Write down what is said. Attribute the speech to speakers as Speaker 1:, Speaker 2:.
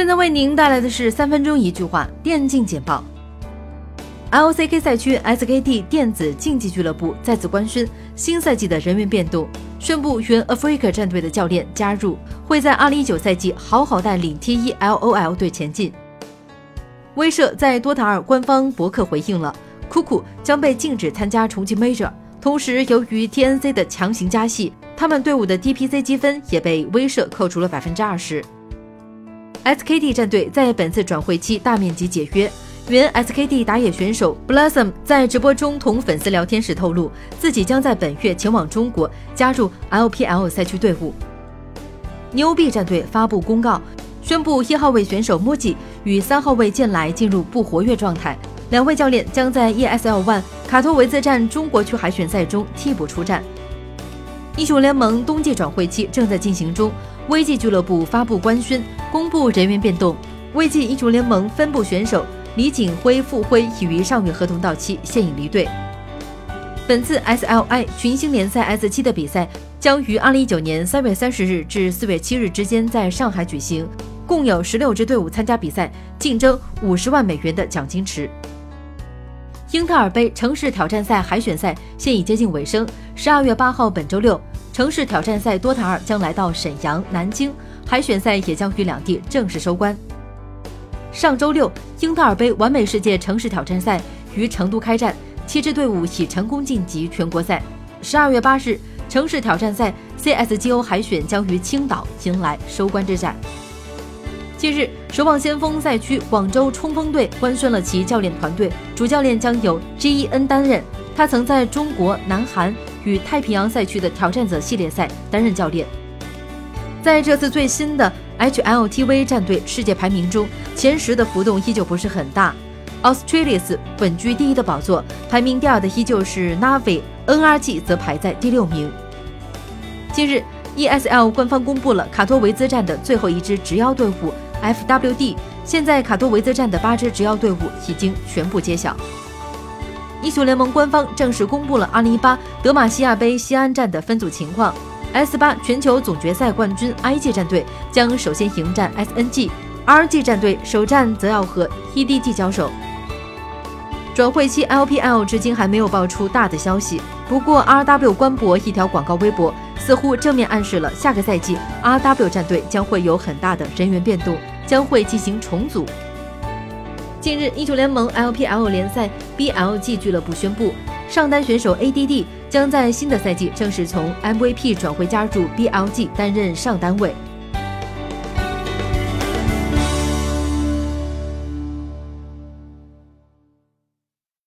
Speaker 1: 现在为您带来的是三分钟一句话电竞简报。LCK 赛区 SKT 电子竞技俱乐部再次官宣新赛季的人员变动，宣布原 Africa 战队的教练加入，会在2019赛季好好带领 T1 LOL 队前进。威社在多塔二官方博客回应了，酷酷将被禁止参加重庆 Major，同时由于 TNC 的强行加戏，他们队伍的 DPC 积分也被威社扣除了百分之二十。SKT 战队在本次转会期大面积解约。原 SKT 打野选手 Blossom 在直播中同粉丝聊天时透露，自己将在本月前往中国加入 LPL 赛区队伍。牛币战队发布公告，宣布一号位选手 Moji 与三号位剑来进入不活跃状态，两位教练将在 ESL ONE 卡托维兹站中国区海选赛中替补出战。英雄联盟冬季转会期正在进行中微记俱乐部发布官宣，公布人员变动。微记英雄联盟分部选手。李景辉、傅辉已于上月合同到期，现已离队。本次 SLI 群星联赛 S 七的比赛将于二零一九年三月三十日至四月七日之间在上海举行，共有十六支队伍参加比赛，竞争五十万美元的奖金池。英特尔杯城市挑战赛海选赛现已接近尾声，十二月八号本周六，城市挑战赛多塔二将来到沈阳、南京，海选赛也将于两地正式收官。上周六，英特尔杯完美世界城市挑战赛于成都开战，七支队伍已成功晋级全国赛。十二月八日，城市挑战赛 CSGO 海选将于青岛迎来收官之战。近日，守望先锋赛区广州冲锋队官宣了其教练团队，主教练将由 G.E.N 担任，他曾在中国、南韩与太平洋赛区的挑战者系列赛担任教练。在这次最新的 HLTV 战队世界排名中，前十的浮动依旧不是很大。Australis 稳居第一的宝座，排名第二的依旧是 Navi，NRG 则排在第六名。近日，ESL 官方公布了卡托维兹站的最后一支直邀队伍 FWD，现在卡托维兹站的八支直邀队伍已经全部揭晓。英雄联盟官方正式公布了2018德玛西亚杯西安站的分组情况。S 八全球总决赛冠军 IG 战队将首先迎战 SNG，RG 战队首战则要和 EDG 交手。转会期 LPL 至今还没有爆出大的消息，不过 RW 官博一条广告微博似乎正面暗示了下个赛季 RW 战队将会有很大的人员变动，将会进行重组。近日，英雄联盟 LPL 联赛 BLG 俱乐部宣布，上单选手 ADD。将在新的赛季正式从 MVP 转会加入 BLG，担任上单位。